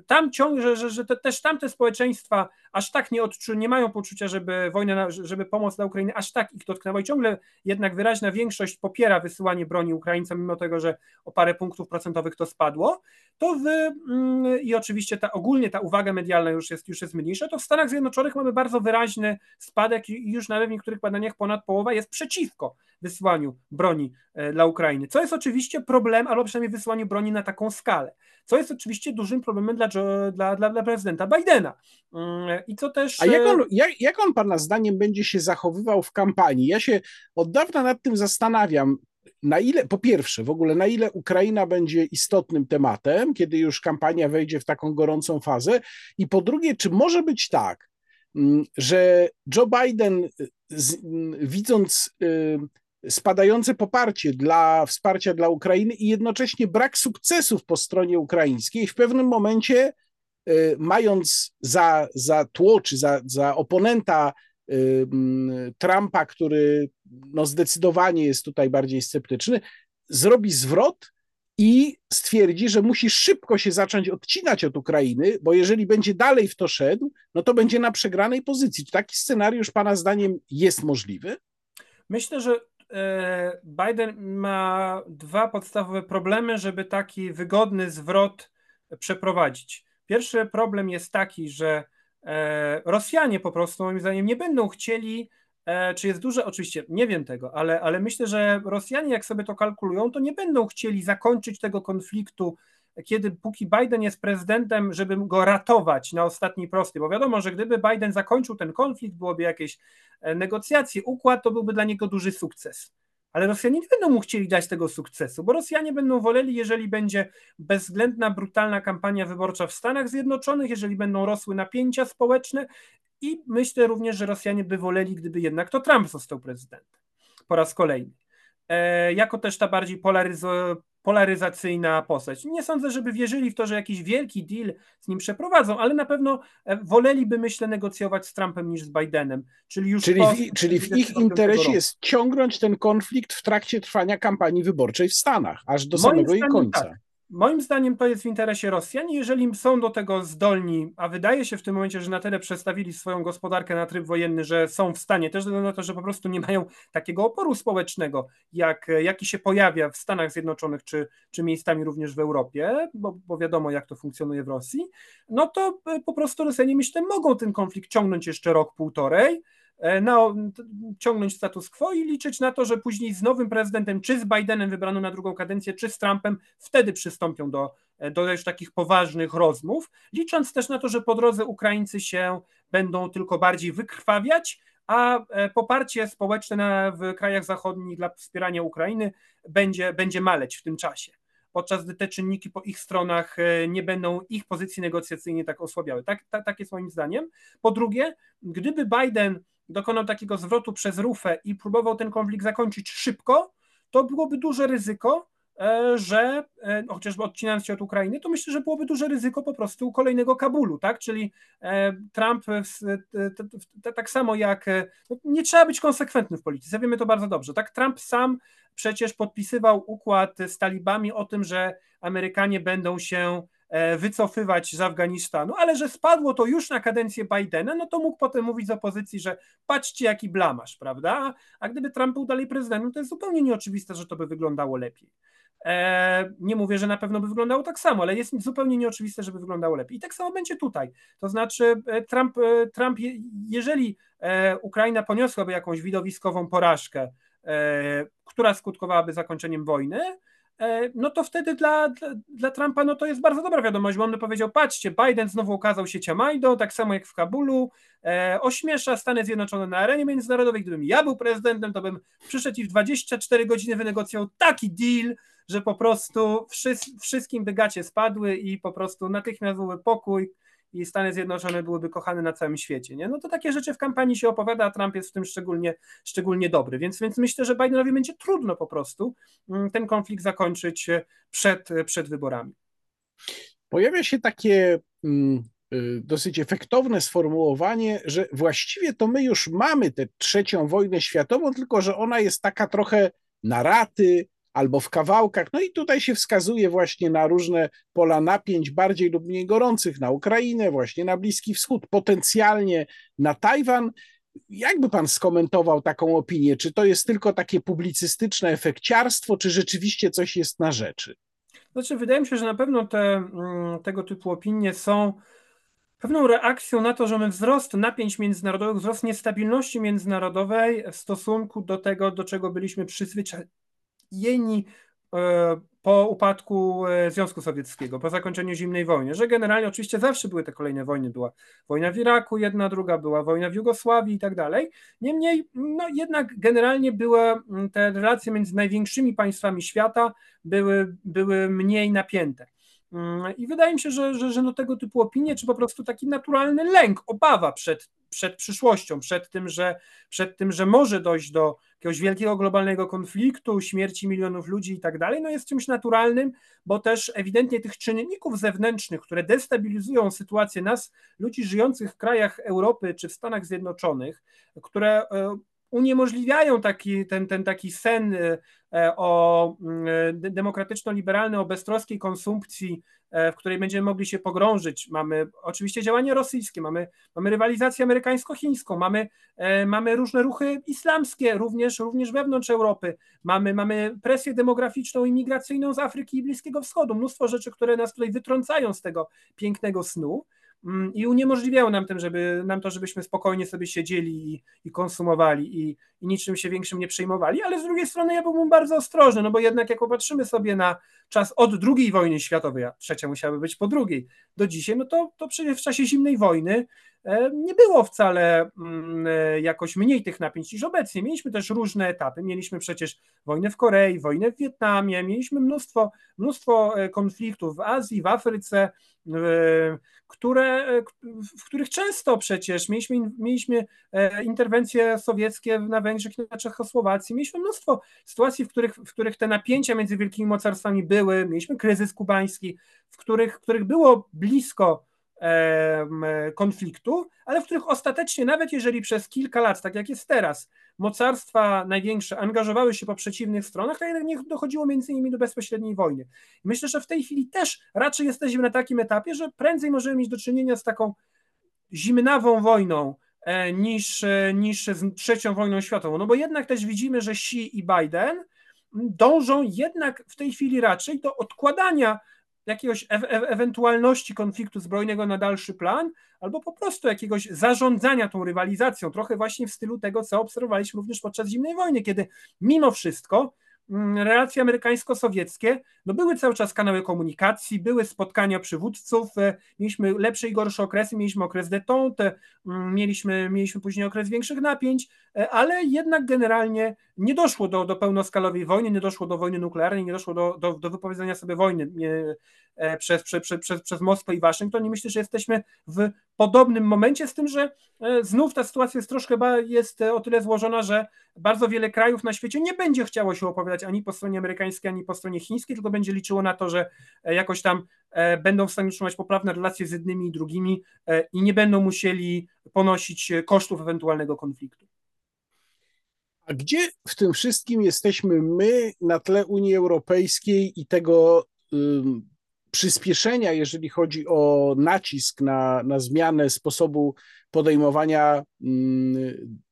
tam ciągle, że, że, te, też tamte społeczeństwa aż tak nie odczu, nie mają poczucia, żeby wojna, żeby pomoc dla Ukrainy aż tak ich dotknęła i ciągle jednak wyraźna większość popiera wysyłanie broni Ukraińcom, mimo tego, że o parę punktów procentowych to spadło, to wy mm, i oczywiście ta ogólnie ta uwaga medialna już jest, już jest mniejsza, to w Stanach Zjednoczonych mamy bardzo wyraźny spadek i już nawet w niektórych badaniach ponad połowa jest przeciwko wysyłaniu broni e, dla Ukrainy, co jest oczywiście problem, albo przynajmniej wysyłaniu broni na taką skalę, co jest oczywiście dużym problemem dla, dla, dla, dla prezydenta Bidena. Mm, I co też... A jak on, jak, jak on Pana zdaniem będzie się zachowywał w kampanii? Ja się od dawna nad tym zastanawiam, na ile, po pierwsze, w ogóle na ile Ukraina będzie istotnym tematem, kiedy już kampania wejdzie w taką gorącą fazę, i po drugie, czy może być tak, mm, że Joe Biden, z, widząc y, spadające poparcie dla wsparcia dla Ukrainy i jednocześnie brak sukcesów po stronie ukraińskiej, w pewnym momencie, y, mając za, za tło czy za, za oponenta y, Trumpa, który no zdecydowanie jest tutaj bardziej sceptyczny, zrobi zwrot i stwierdzi, że musi szybko się zacząć odcinać od Ukrainy, bo jeżeli będzie dalej w to szedł, no to będzie na przegranej pozycji. Czy taki scenariusz Pana zdaniem jest możliwy? Myślę, że Biden ma dwa podstawowe problemy, żeby taki wygodny zwrot przeprowadzić. Pierwszy problem jest taki, że e, Rosjanie po prostu, moim zdaniem, nie będą chcieli E, czy jest duże? Oczywiście nie wiem tego, ale, ale myślę, że Rosjanie, jak sobie to kalkulują, to nie będą chcieli zakończyć tego konfliktu, kiedy póki Biden jest prezydentem, żeby go ratować na ostatniej prostej, bo wiadomo, że gdyby Biden zakończył ten konflikt, byłoby jakieś e, negocjacje, układ, to byłby dla niego duży sukces. ale Rosjanie nie będą mu chcieli dać tego sukcesu, bo Rosjanie będą woleli, jeżeli będzie bezwzględna, brutalna kampania wyborcza w Stanach Zjednoczonych, jeżeli będą rosły napięcia społeczne i myślę również, że Rosjanie by woleli, gdyby jednak to Trump został prezydentem po raz kolejny. E, jako też ta bardziej polaryzo- polaryzacyjna postać. Nie sądzę, żeby wierzyli w to, że jakiś wielki deal z nim przeprowadzą, ale na pewno e, woleliby, myślę, negocjować z Trumpem niż z Bidenem. Czyli, już czyli, w, czyli w ich interesie jest ciągnąć ten konflikt w trakcie trwania kampanii wyborczej w Stanach, aż do Moim samego jej końca. Tak. Moim zdaniem to jest w interesie Rosjan. Jeżeli są do tego zdolni, a wydaje się w tym momencie, że na tyle przestawili swoją gospodarkę na tryb wojenny, że są w stanie, też na to, że po prostu nie mają takiego oporu społecznego, jak, jaki się pojawia w Stanach Zjednoczonych, czy, czy miejscami również w Europie, bo, bo wiadomo, jak to funkcjonuje w Rosji, no to e, po prostu Rosjanie, myślę, mogą ten konflikt ciągnąć jeszcze rok, półtorej, Na, ciągnąć status quo i liczyć na to, że później z nowym prezydentem, czy z Bidenem wybraną na drugą kadencję, czy z Trumpem, wtedy przystąpią do, e, do już takich poważnych rozmów, licząc też na to, że po drodze Ukraińcy się będą tylko bardziej wykrwawiać, a e, poparcie społeczne w krajach zachodnich dla wspierania Ukrainy będzie, będzie maleć w tym czasie podczas gdy te czynniki po ich stronach nie będą ich pozycji negocjacyjnej tak osłabiały. Tak, tak, tak jest moim zdaniem. Po drugie, gdyby Biden dokonał takiego zwrotu przez rufę i próbował ten konflikt zakończyć szybko, to byłoby duże ryzyko, e, że e, no, chociażby odcinając się od Ukrainy, to myślę, że byłoby duże ryzyko po prostu kolejnego Kabulu, tak? Czyli e, Trump tak samo jak no, nie trzeba być konsekwentny w polityce, wiemy to bardzo dobrze, tak? Trump sam przecież podpisywał układ z talibami o tym, że Amerykanie będą się wycofywać z Afganistanu, ale że spadło to już na kadencję Bidena, no to mógł potem mówić z opozycji, że patrzcie jaki blamasz, prawda? A gdyby Trump był dalej prezydentem, to jest zupełnie nieoczywiste, że to by wyglądało lepiej. E, nie mówię, że na pewno by wyglądało tak samo, ale jest zupełnie nieoczywiste, żeby wyglądało lepiej. I tak samo będzie tutaj. To znaczy, e, Trump, Trump jeżeli Ukraina poniosłaby jakąś widowiskową porażkę, która skutkowałaby zakończeniem wojny, E, no to wtedy dla, dla, dla, Trumpa no to jest bardzo dobra wiadomość, bo on by powiedział, patrzcie, Biden znowu okazał się ciamajdą, tak samo jak w Kabulu, e, ośmiesza Stany Zjednoczone na arenie międzynarodowej, gdybym ja był prezydentem, to bym przyszedł i w 24 godziny wynegocjował taki deal, że po prostu wszystkim by gacie spadły i po prostu natychmiast byłby pokój, i Stany Zjednoczone byłyby kochane na całym świecie. Nie? No to takie rzeczy w kampanii się opowiada, a Trump jest w tym szczególnie, szczególnie dobry. Więc, więc myślę, że Bidenowi będzie trudno po prostu mm, ten konflikt zakończyć e, przed, e, przed wyborami. Pojawia się takie mm, y, dosyć efektowne sformułowanie, że właściwie to my już mamy tę trzecią wojnę światową, tylko że ona jest taka trochę na raty, albo w kawałkach. No i tutaj się wskazuje właśnie na różne pola napięć, bardziej lub mniej gorących, na Ukrainę, właśnie na Bliski Wschód, potencjalnie na Tajwan. Jakby pan skomentował taką opinię? Czy to jest tylko takie publicystyczne efekciarstwo, czy rzeczywiście coś jest na rzeczy? Znaczy, wydaje mi się, że na pewno te, mm, tego typu opinie są pewną reakcją na to, że mamy wzrost napięć międzynarodowych, wzrost niestabilności międzynarodowej w stosunku do tego, do czego byliśmy przyzwyczajeni jeni e, po upadku e, Związku Sowieckiego, po zakończeniu zimnej wojny, że generalnie oczywiście zawsze były te kolejne wojny, była wojna w Iraku, jedna, druga, była wojna w Jugosławii i tak dalej. Niemniej, no jednak generalnie były te relacje między największymi państwami świata były, były mniej napięte. Mm, I wydaje mi się, że, że, że no tego typu opinie, czy po prostu taki naturalny lęk, obawa przed, przed przyszłością, przed tym, że, przed tym, że może dojść do jakiegoś wielkiego globalnego konfliktu, śmierci milionów ludzi i tak dalej, no jest czymś naturalnym, bo też ewidentnie tych czynników zewnętrznych, które destabilizują sytuację nas, ludzi żyjących w krajach Europy czy w Stanach Zjednoczonych, które e, uniemożliwiają taki, ten, ten taki sen e, o mm, demokratyczno-liberalnej, o beztroskiej konsumpcji, e, w której będziemy mogli się pogrążyć. Mamy oczywiście działania rosyjskie, mamy, mamy rywalizację amerykańsko-chińską, mamy, e, mamy różne ruchy islamskie, również, również wewnątrz Europy, mamy, mamy presję demograficzną i migracyjną z Afryki i Bliskiego Wschodu, mnóstwo rzeczy, które nas tutaj wytrącają z tego pięknego snu. Mm, i uniemożliwiało nam, tym, żeby, nam to, żebyśmy spokojnie sobie siedzieli i, i konsumowali i, i, niczym się większym nie przejmowali, ale z drugiej strony ja byłbym bardzo ostrożny, no bo jednak jak popatrzymy sobie na czas od II wojny światowej, a trzecia musiałaby być po drugiej, do dzisiaj, no to, to przecież w czasie zimnej wojny nie było wcale mm, jakoś mniej tych napięć niż obecnie. Mieliśmy też różne etapy. Mieliśmy przecież wojnę w Korei, wojnę w Wietnamie, mieliśmy mnóstwo, mnóstwo konfliktów w Azji, w Afryce, które, w których często przecież mieliśmy, mieliśmy interwencje sowieckie na Węgrzech i na Czechosłowacji. Mieliśmy mnóstwo sytuacji, w których, w których te napięcia między wielkimi mocarstwami były. Mieliśmy kryzys kubański, w których, w których było blisko konfliktu, ale w których ostatecznie, nawet jeżeli przez kilka lat, tak jak jest teraz, mocarstwa największe angażowały się po przeciwnych stronach, to jednak nie dochodziło między nimi do bezpośredniej wojny. myślę, że w tej chwili też raczej jesteśmy na takim etapie, że prędzej możemy mieć do czynienia z taką zimnawą wojną, e, niż, e, niż z trzecią wojną światową. No bo jednak też widzimy, że Xi i Biden dążą jednak w tej chwili raczej do odkładania jakiegoś e e ewentualności konfliktu zbrojnego na dalszy plan, albo po prostu jakiegoś zarządzania tą rywalizacją, trochę właśnie w stylu tego, co obserwowaliśmy również podczas zimnej wojny, kiedy mimo wszystko Mm, relacje amerykańsko-sowieckie, no były cały czas kanały komunikacji, były spotkania przywódców, e, mieliśmy lepsze i gorsze okresy, mieliśmy okres detente, mm, mieliśmy, mieliśmy później okres większych napięć, ale jednak generalnie nie doszło do, do pełnoskalowej wojny, nie doszło do wojny nuklearnej, nie doszło do, do, do wypowiedzenia sobie wojny nie, e, przez, przez, przez, Moskwę i Waszyngton i myślę, że jesteśmy w podobnym momencie, z tym, że znów ta sytuacja jest troszkę jest o tyle złożona, że bardzo wiele krajów na świecie nie będzie chciało się opowiadać ani po stronie amerykańskiej, ani po stronie chińskiej, tylko będzie liczyło na to, że e, jakoś tam e, będą w stanie utrzymać poprawne relacje z jednymi i drugimi e, i nie będą musieli ponosić kosztów ewentualnego konfliktu. A gdzie w tym wszystkim jesteśmy my na tle Unii Europejskiej i tego przyspieszenia, jeżeli chodzi o nacisk na, na zmianę sposobu podejmowania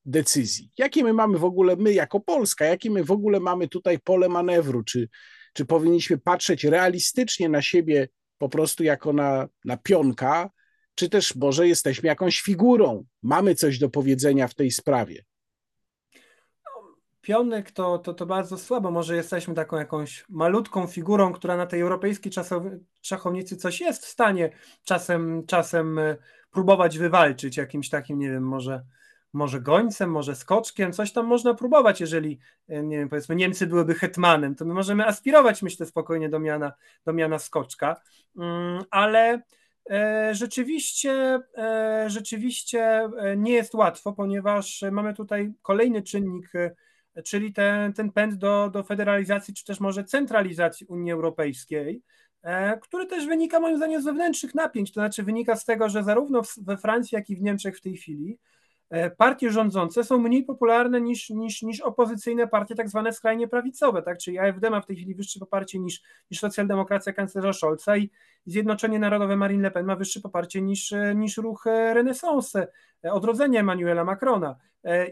decyzji. Jakie my mamy w ogóle, my jako Polska, jakie my w ogóle mamy tutaj pole manewru? Czy, czy powinniśmy patrzeć realistycznie na siebie po prostu jako na, na pionka, czy też może jesteśmy jakąś figurą, mamy coś do powiedzenia w tej sprawie? Pionek to, to, to bardzo słabo. Może jesteśmy taką jakąś malutką figurą, która na tej europejskiej szachownicy coś jest w stanie czasem, czasem e, próbować wywalczyć jakimś takim, nie wiem, może, może gońcem, może skoczkiem, coś tam można próbować, jeżeli, e, nie wiem, powiedzmy Niemcy byłyby hetmanem, to my możemy aspirować, myślę, spokojnie do miana, do miana skoczka, mm, ale e, rzeczywiście, rzeczywiście nie jest łatwo, ponieważ mamy tutaj kolejny czynnik czyli ten, ten pęd do, do federalizacji, czy też może centralizacji Unii Europejskiej, e, który też wynika moim zdaniem z wewnętrznych napięć, to znaczy wynika z tego, że zarówno we Francji, jak i w Niemczech w tej chwili E, partie rządzące są mniej popularne niż, niż, niż opozycyjne partie tak zwane skrajnie prawicowe, tak? czyli AfD ma w tej chwili wyższe poparcie niż, niż socjaldemokracja kanclerza Scholza i Zjednoczenie Narodowe Marine Le Pen ma wyższe poparcie niż, niż ruch e, Renesans, e, odrodzenie Emmanuela Macrona.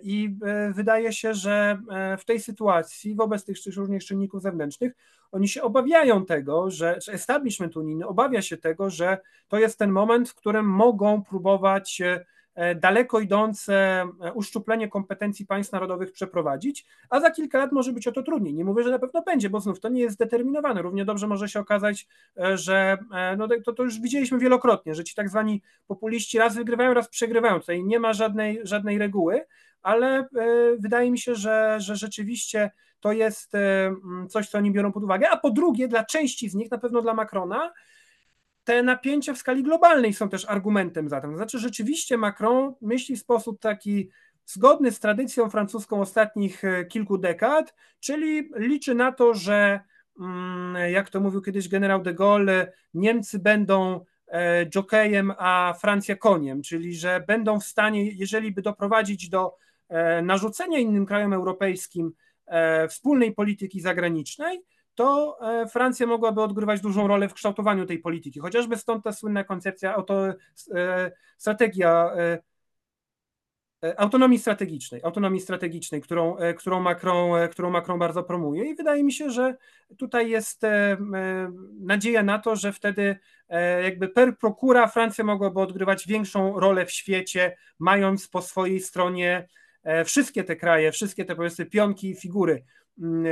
I wydaje się, że w tej sytuacji, wobec tych różnych czynników zewnętrznych, oni się obawiają tego, że, że establishment unijny obawia się tego, że to jest ten moment, w którym mogą próbować E, daleko idące e, uszczuplenie kompetencji państw narodowych przeprowadzić, a za kilka lat może być o to trudniej. Nie mówię, że na pewno będzie, bo znów to nie jest zdeterminowane. Równie dobrze może się okazać, e, że no to, to już widzieliśmy wielokrotnie, że ci tak zwani populiści raz wygrywają, raz przegrywają. Tutaj nie ma żadnej, żadnej reguły, ale wydaje mi się, że, że rzeczywiście to jest coś, co oni biorą pod uwagę. A po drugie, dla części z nich, na pewno dla Macrona, te napięcia w skali globalnej są też argumentem za tym. Znaczy, rzeczywiście Macron myśli w sposób taki zgodny z tradycją francuską ostatnich e, kilku dekad, czyli liczy na to, że mm, jak to mówił kiedyś generał de Gaulle, Niemcy będą e, jokejem, a Francja koniem, czyli że będą w stanie, jeżeli by doprowadzić do e, narzucenia innym krajom europejskim wspólnej polityki zagranicznej, to e, Francja mogłaby odgrywać dużą rolę w kształtowaniu tej polityki. Chociażby stąd ta słynna koncepcja auto, e, strategia e, autonomii strategicznej, autonomii strategicznej, którą, którą, Macron, którą Macron bardzo promuje i wydaje mi się, że tutaj jest nadzieja na to, że wtedy jakby per procura Francja mogłaby odgrywać większą rolę w świecie, mając po swojej stronie wszystkie te kraje, wszystkie te powiedzmy pionki, figury mm,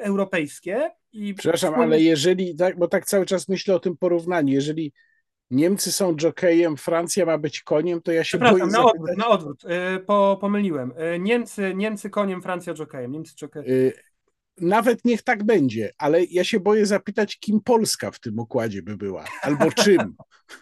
europejskie i Przepraszam, ale jeżeli, tak, bo tak cały czas myślę o tym porównaniu, jeżeli Niemcy są jokejem, Francja ma być koniem, to ja się boję na odwrót, na odwrót. Yy, po, pomyliłem. Yy, Niemcy, Niemcy koniem, Francja jokejem. Niemcy jokejem. Nawet niech tak będzie, ale ja się boję zapytać, kim Polska w tym układzie by była, albo czym.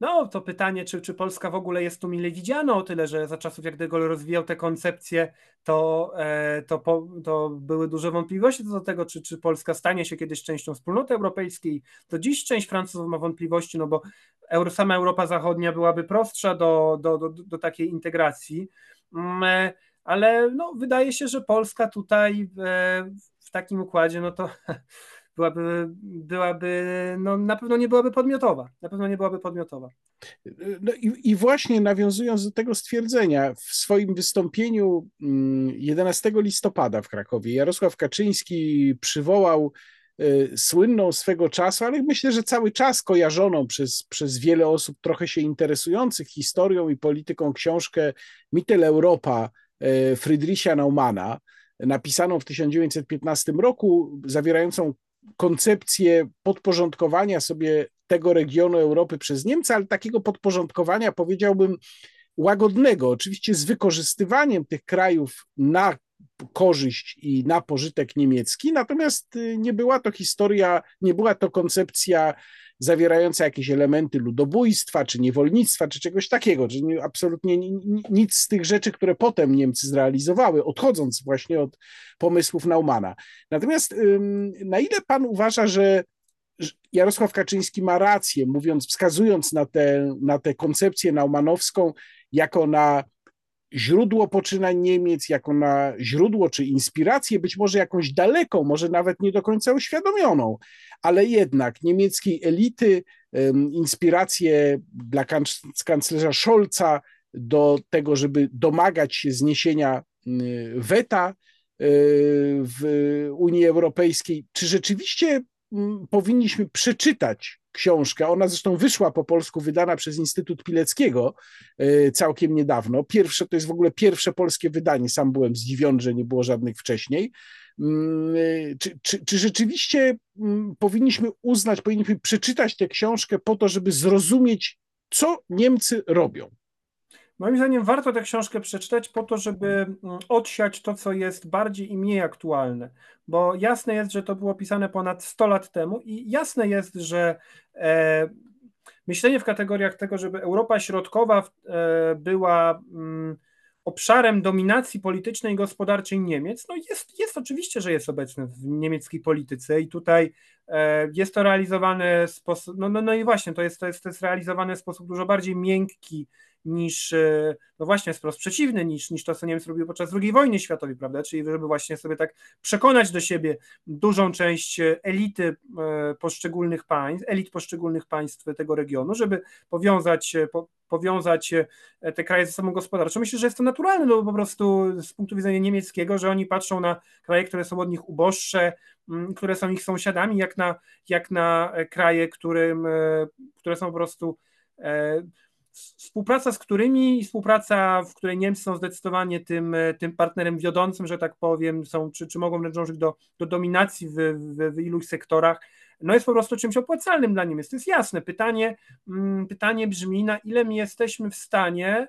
No, to pytanie, czy, czy Polska w ogóle jest tu mile widziana, o tyle, że za czasów jak De Gaulle rozwijał te koncepcje, to, e, to, po, to były duże wątpliwości co do tego, czy, czy Polska stanie się kiedyś częścią wspólnoty europejskiej. To dziś część Francuzów ma wątpliwości, no bo sama Europa Zachodnia byłaby prostsza do, do, do, do takiej integracji, mm, e, ale no, wydaje się, że Polska tutaj w, w takim układzie, no to byłaby, byłaby no na pewno nie byłaby podmiotowa. Na pewno nie byłaby podmiotowa. No i, i właśnie nawiązując do tego stwierdzenia, w swoim wystąpieniu 11 mm, listopada w Krakowie Jarosław Kaczyński przywołał y, słynną swego czasu, ale myślę, że cały czas kojarzoną przez, przez wiele osób trochę się interesujących historią i polityką książkę Mittel Europa y, Friedricha Naumana, napisaną w 1915 roku, zawierającą koncepcję podporządkowania sobie tego regionu Europy przez Niemcy, ale takiego podporządkowania powiedziałbym łagodnego, oczywiście z wykorzystywaniem tych krajów na korzyść i na pożytek niemiecki, natomiast y, nie była to historia, nie była to koncepcja zawierająca jakieś elementy ludobójstwa, czy niewolnictwa, czy czegoś takiego, czy absolutnie nic z tych rzeczy, które potem Niemcy zrealizowały, odchodząc właśnie od pomysłów Naumana. Natomiast na ile pan uważa, że Jarosław Kaczyński ma rację, mówiąc, wskazując na tę na tę koncepcję naumanowską jako na źródło poczynań Niemiec, jako na źródło czy inspirację, być może jakąś daleką, może nawet nie do końca uświadomioną, ale jednak niemieckiej elity, inspirację dla kanclerza Scholza do tego, żeby domagać się zniesienia weta y, w Unii Europejskiej. Czy rzeczywiście powinniśmy przeczytać książkę. Ona zresztą wyszła po polsku, wydana przez Instytut Pileckiego e, całkiem niedawno. Pierwsze, to jest w ogóle pierwsze polskie wydanie. Sam byłem zdziwiony, że nie było żadnych wcześniej. Mm, e, czy, czy, czy rzeczywiście mm, powinniśmy uznać, powinniśmy przeczytać tę książkę po to, żeby zrozumieć, co Niemcy robią? Moim zdaniem warto tę książkę przeczytać po to, żeby mm, odsiać to, co jest bardziej i mniej aktualne, bo jasne jest, że to było pisane ponad 100 lat temu i jasne jest, że e, myślenie w kategoriach tego, żeby Europa Środkowa e, była mm, obszarem dominacji politycznej i gospodarczej Niemiec, no jest, jest oczywiście, że jest obecny w niemieckiej polityce i tutaj e, jest to realizowane w sposób, no, no, no i właśnie, to jest, to, jest, to jest realizowane w sposób dużo bardziej miękki, niż, e, no właśnie wprost przeciwny niż, niż to, co Niemcy robiły podczas II wojny światowej, prawda, czyli żeby właśnie sobie tak przekonać do siebie dużą część elity e, poszczególnych państw, elit poszczególnych państw tego regionu, żeby powiązać, e, po, powiązać te kraje ze sobą gospodarczo. Myślę, że jest to naturalne, no po prostu z punktu widzenia niemieckiego, że oni patrzą na kraje, które są od nich uboższe, które są ich sąsiadami, jak na, jak na kraje, którym, które są po prostu współpraca z którymi i współpraca, w której Niemcy są zdecydowanie tym, tym partnerem wiodącym, że tak powiem, są, czy, czy mogą dążyć do, do dominacji w, w, w iluś sektorach, no jest po prostu czymś opłacalnym dla Niemiec. To jest jasne. Pytanie, mm, pytanie brzmi, na ile my jesteśmy w stanie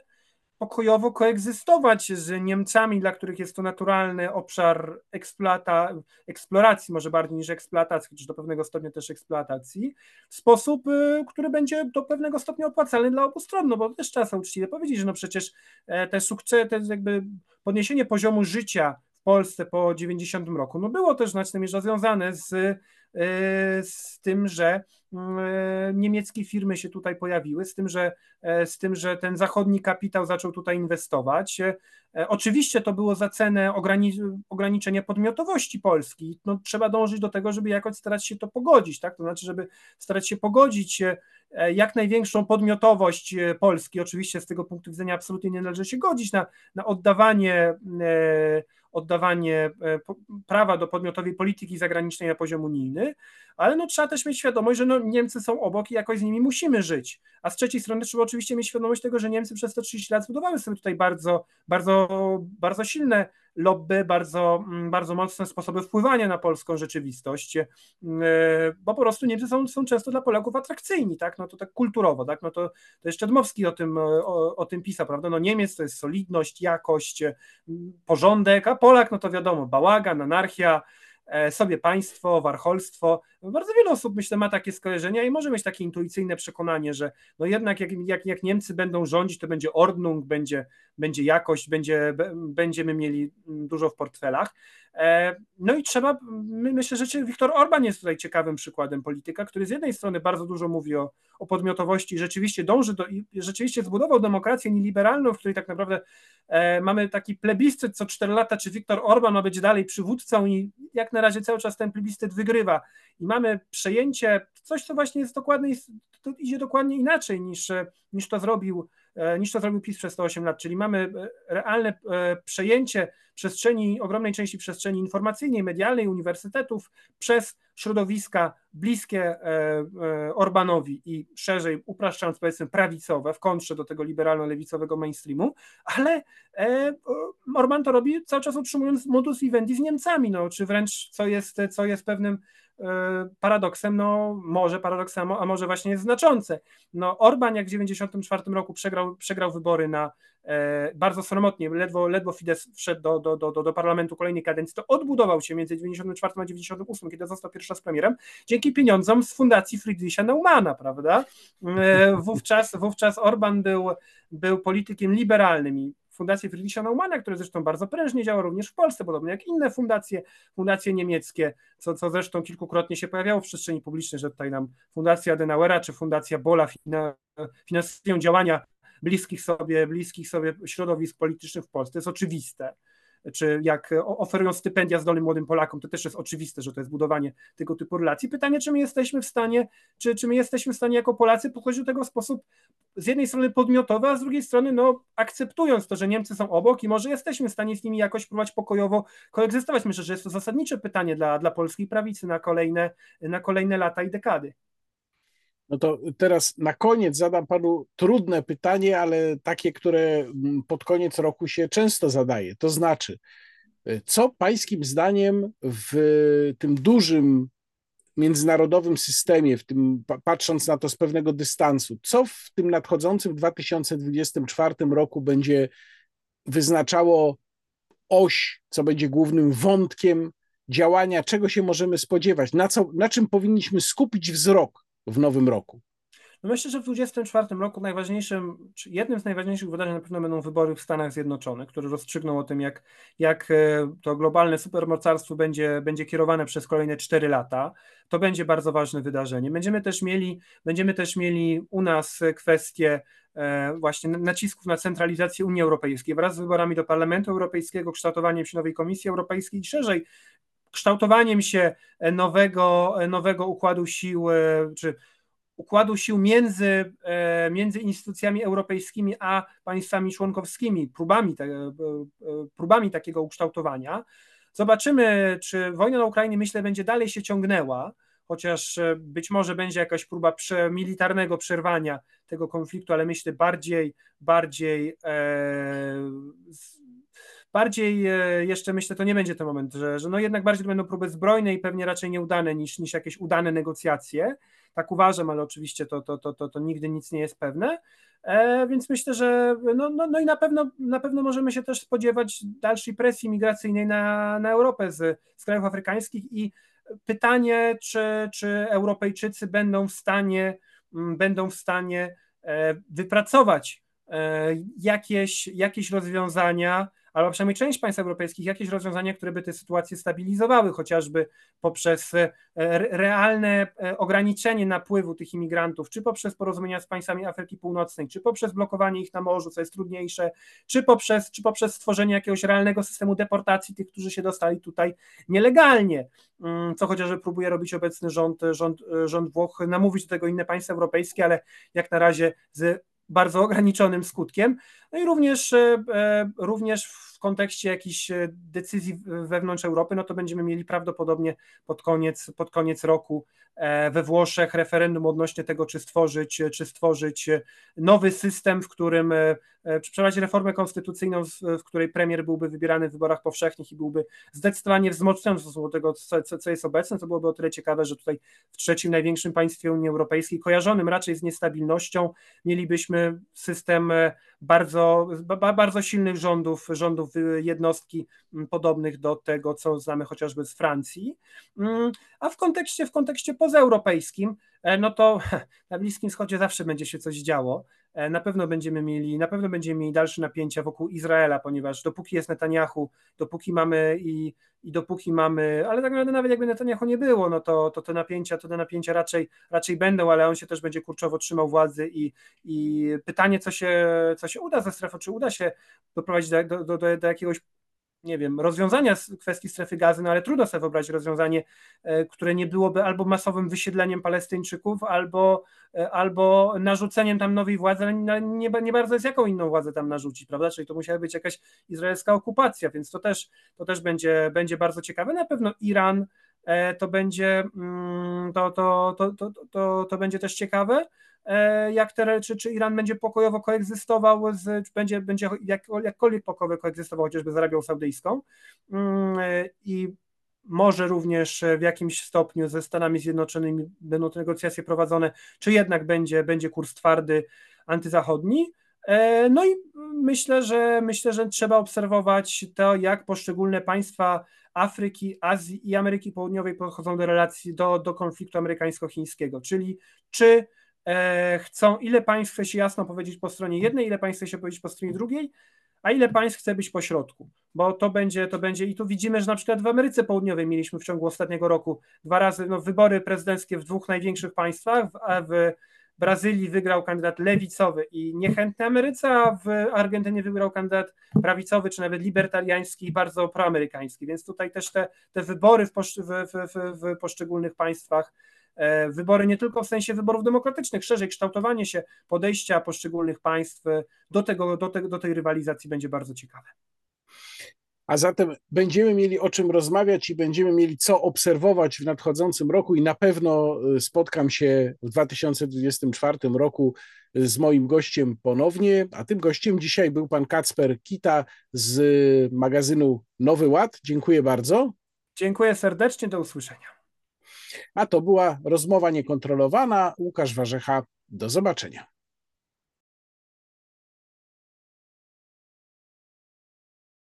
pokojowo koegzystować z Niemcami, dla których jest to naturalny obszar eksploata, eksploracji, może bardziej niż eksploatacji, czy do pewnego stopnia też eksploatacji, w sposób, y, który będzie do pewnego stopnia opłacalny dla obu stron, no bo też trzeba uczciwie powiedzieć, że no przecież e, te sukcesy, te jakby podniesienie poziomu życia w Polsce po 90 roku, no było też znacznie związane z E, z tym, że niemieckie firmy się tutaj pojawiły, z tym, że, e, z tym, że ten zachodni kapitał zaczął tutaj inwestować. Oczywiście to było za cenę ograniczenia podmiotowości Polski. No, trzeba dążyć do tego, żeby jakoś starać się to pogodzić, tak? To znaczy, żeby starać się pogodzić jak największą podmiotowość Polski. Oczywiście z tego punktu widzenia absolutnie nie należy się godzić na, na oddawanie oddawanie e, prawa do podmiotowej polityki zagranicznej na poziom unijny, ale no trzeba też mieć świadomość, że no Niemcy są obok i jakoś z nimi musimy żyć. A z trzeciej strony trzeba oczywiście mieć świadomość tego, że Niemcy przez te 30 lat zbudowały sobie tutaj bardzo, bardzo, bardzo silne lobby, bardzo, mm, bardzo mocne sposoby wpływania na polską rzeczywistość, e, bo po prostu Niemcy są, są często dla Polaków atrakcyjni, tak, no to tak kulturowo, tak, no to, to jeszcze Dmowski o tym, o, o tym pisał, prawda, no Niemiec to jest solidność, jakość, porządek, a Polak, no to wiadomo, bałagan, anarchia, sobie państwo, warcholstwo. Bardzo wiele osób, myślę, ma takie skojarzenia i może mieć takie intuicyjne przekonanie, że no jednak jak, jak, jak Niemcy będą rządzić, to będzie Ordnung, będzie, będzie jakość, będzie, będziemy mieli dużo w portfelach. E, no i trzeba, myślę, że Viktor Orban jest tutaj ciekawym przykładem polityka, który z jednej strony bardzo dużo mówi o, o podmiotowości i rzeczywiście dąży do, i rzeczywiście zbudował demokrację nieliberalną, w której tak naprawdę e, mamy taki plebiscyt co 4 lata, czy Viktor Orban ma być dalej przywódcą i jak na razie cały czas ten plebiscyt wygrywa. I mamy przejęcie, coś co właśnie jest dokładnie, idzie dokładnie inaczej niż, niż to zrobił niż to zrobił PiS przez 108 lat, czyli mamy e, realne e, przejęcie przestrzeni, ogromnej części przestrzeni informacyjnej, medialnej, uniwersytetów przez środowiska bliskie Orbanowi i szerzej upraszczając powiedzmy prawicowe w kontrze do tego liberalno-lewicowego mainstreamu, ale Orban to robi cały czas utrzymując modus vivendi z Niemcami, no, czy wręcz co jest, co jest pewnym E, paradoksem, no może paradoksem, a może właśnie jest znaczące. No Orban jak w 1994 roku przegrał, przegrał wybory na e, bardzo sromotnie, ledwo, ledwo Fidesz wszedł do, do, do, do parlamentu kolejnej kadencji, to odbudował się między 1994 a 1998, kiedy został pierwszy raz premierem, dzięki pieniądzom z fundacji Friedricha Neumana, prawda? E, wówczas, wówczas Orban był, był politykiem liberalnym i Fundację Friedricha Naumana, które zresztą bardzo prężnie działa również w Polsce, podobnie jak inne fundacje, fundacje niemieckie, co, co zresztą kilkukrotnie się pojawiało w przestrzeni publicznej, że tutaj nam Fundacja Adenauera czy Fundacja Bola finansują działania bliskich sobie, bliskich sobie środowisk politycznych w Polsce. Jest oczywiste czy jak oferują stypendia zdolnym młodym Polakom, to też jest oczywiste, że to jest budowanie tego typu relacji. Pytanie, czy my jesteśmy w stanie, czy, czy my jesteśmy w stanie jako Polacy podchodzić do tego w sposób z jednej strony podmiotowy, a z drugiej strony no, akceptując to, że Niemcy są obok i może jesteśmy w stanie z nimi jakoś próbować pokojowo koegzystować. Myślę, że jest to zasadnicze pytanie dla, dla polskiej prawicy na kolejne, na kolejne lata i dekady. No to teraz na koniec zadam panu trudne pytanie, ale takie, które mm, pod koniec roku się często zadaje. To znaczy, y, co pańskim zdaniem w tym dużym międzynarodowym systemie, w tym patrząc na to z pewnego dystansu, co w tym nadchodzącym 2024 roku będzie wyznaczało oś, co będzie głównym wątkiem działania, czego się możemy spodziewać, na, co, na czym powinniśmy skupić wzrok w nowym roku? No myślę, że w 2024 roku najważniejszym, jednym z najważniejszych wydarzeń na pewno będą wybory w Stanach Zjednoczonych, które rozstrzygną o tym, jak, jak e, to globalne supermocarstwo będzie, będzie kierowane przez kolejne 4 lata. To będzie bardzo ważne wydarzenie. Będziemy też mieli, będziemy też mieli u nas kwestię e, właśnie nacisków na centralizację Unii Europejskiej wraz z wyborami do Parlamentu Europejskiego, kształtowaniem się nowej Komisji Europejskiej i szerzej kształtowaniem się nowego, nowego układu sił, e, czy układu sił między, e, między instytucjami europejskimi a państwami członkowskimi, próbami, te, e, próbami takiego ukształtowania. Zobaczymy, czy wojna na Ukrainie, myślę, będzie dalej się ciągnęła, chociaż być może będzie jakaś próba militarnego przerwania tego konfliktu, ale myślę bardziej, bardziej e, bardziej e, jeszcze myślę, to nie będzie ten moment, że, że no jednak bardziej to będą próby zbrojne i pewnie raczej nieudane niż, niż jakieś udane negocjacje. Tak uważam, ale oczywiście to, to, to, to, to nigdy nic nie jest pewne. E, więc myślę, że no, no, no i na pewno, na pewno możemy się też spodziewać dalszej presji migracyjnej na, na Europę z, z krajów afrykańskich i pytanie, czy, czy Europejczycy będą w stanie, będą w stanie e, wypracować jakieś, jakieś rozwiązania, albo przynajmniej część państw europejskich jakieś rozwiązania, które by tę sytuację stabilizowały, chociażby poprzez e, realne e, ograniczenie napływu tych imigrantów, czy poprzez porozumienia z państwami Afryki Północnej, czy poprzez blokowanie ich na morzu, co jest trudniejsze, czy poprzez, czy poprzez stworzenie jakiegoś realnego systemu deportacji tych, którzy się dostali tutaj nielegalnie, mm, co chociażby próbuje robić obecny rząd, rząd, rząd Włoch, namówić do tego inne państwa europejskie, ale jak na razie z bardzo ograniczonym skutkiem. No i również, również w kontekście jakichś decyzji wewnątrz Europy, no to będziemy mieli prawdopodobnie pod koniec, pod koniec roku E, we Włoszech referendum odnośnie tego, czy stworzyć, czy stworzyć nowy system, w którym e, e, przeprowadzić reformę konstytucyjną, w której premier byłby wybierany w wyborach powszechnych i byłby zdecydowanie wzmocniony w stosunku do tego, co, co jest obecne. To byłoby o tyle ciekawe, że tutaj w trzecim największym państwie Unii Europejskiej, kojarzonym raczej z niestabilnością, mielibyśmy system bardzo, bardzo silnych rządów, rządów jednostki podobnych do tego, co znamy chociażby z Francji. Mm, a w kontekście, w kontekście pozaeuropejskim, e, no to na Bliskim Wschodzie zawsze będzie się coś działo. E, na pewno będziemy mieli, na pewno będziemy mieli dalsze napięcia wokół Izraela, ponieważ dopóki jest Netanyahu, dopóki mamy i, i dopóki mamy, ale tak naprawdę nawet jakby Netanyahu nie było, no to, to te napięcia, to te napięcia raczej, raczej będą, ale on się też będzie kurczowo trzymał władzy i, i pytanie, co się, co się uda ze strefą, czy uda się doprowadzić do, do, do, do jakiegoś nie wiem, rozwiązania kwestii strefy gazy, no ale trudno sobie wyobrazić rozwiązanie, e, które nie byłoby albo masowym wysiedleniem Palestyńczyków, albo, e, albo narzuceniem tam nowej władzy, ale nie, nie bardzo jest jaką inną władzę tam narzucić, prawda? Czyli to musiała być jakaś izraelska okupacja, więc to też, to też będzie, będzie bardzo ciekawe. Na pewno Iran e, to będzie, mm, to, to, to, to, to, to będzie też ciekawe. E, jak te, czy, czy Iran będzie pokojowo koegzystował, z, czy będzie, będzie jak, jakkolwiek pokojowo koegzystował chociażby z Arabią Saudyjską mm, e, i może również w jakimś stopniu ze Stanami Zjednoczonymi będą te negocjacje prowadzone, czy jednak będzie, będzie kurs twardy antyzachodni. E, no i myślę, że myślę, że trzeba obserwować to, jak poszczególne państwa Afryki, Azji i Ameryki Południowej podchodzą do relacji, do, do konfliktu amerykańsko-chińskiego, czyli czy chcą, ile państw chce się jasno powiedzieć po stronie jednej, ile państw chce się powiedzieć po stronie drugiej, a ile państw chce być po środku, bo to będzie, to będzie i tu widzimy, że na przykład w Ameryce Południowej mieliśmy w ciągu ostatniego roku dwa razy no, wybory prezydenckie w dwóch największych państwach, a w Brazylii wygrał kandydat lewicowy i niechętny Ameryce, a w Argentynie wygrał kandydat prawicowy, czy nawet libertariański i bardzo proamerykański, więc tutaj też te, te wybory w, w, w, w poszczególnych państwach E, wybory nie tylko w sensie wyborów demokratycznych, szerzej kształtowanie się podejścia poszczególnych państw do, tego, do, te, do tej rywalizacji będzie bardzo ciekawe. A zatem będziemy mieli o czym rozmawiać i będziemy mieli co obserwować w nadchodzącym roku i na pewno e, spotkam się w 2024 roku z moim gościem ponownie, a tym gościem dzisiaj był pan Kacper Kita z magazynu Nowy Ład. Dziękuję bardzo. Dziękuję serdecznie, do usłyszenia. A to była rozmowa niekontrolowana. Łukasz Warzecha, do zobaczenia.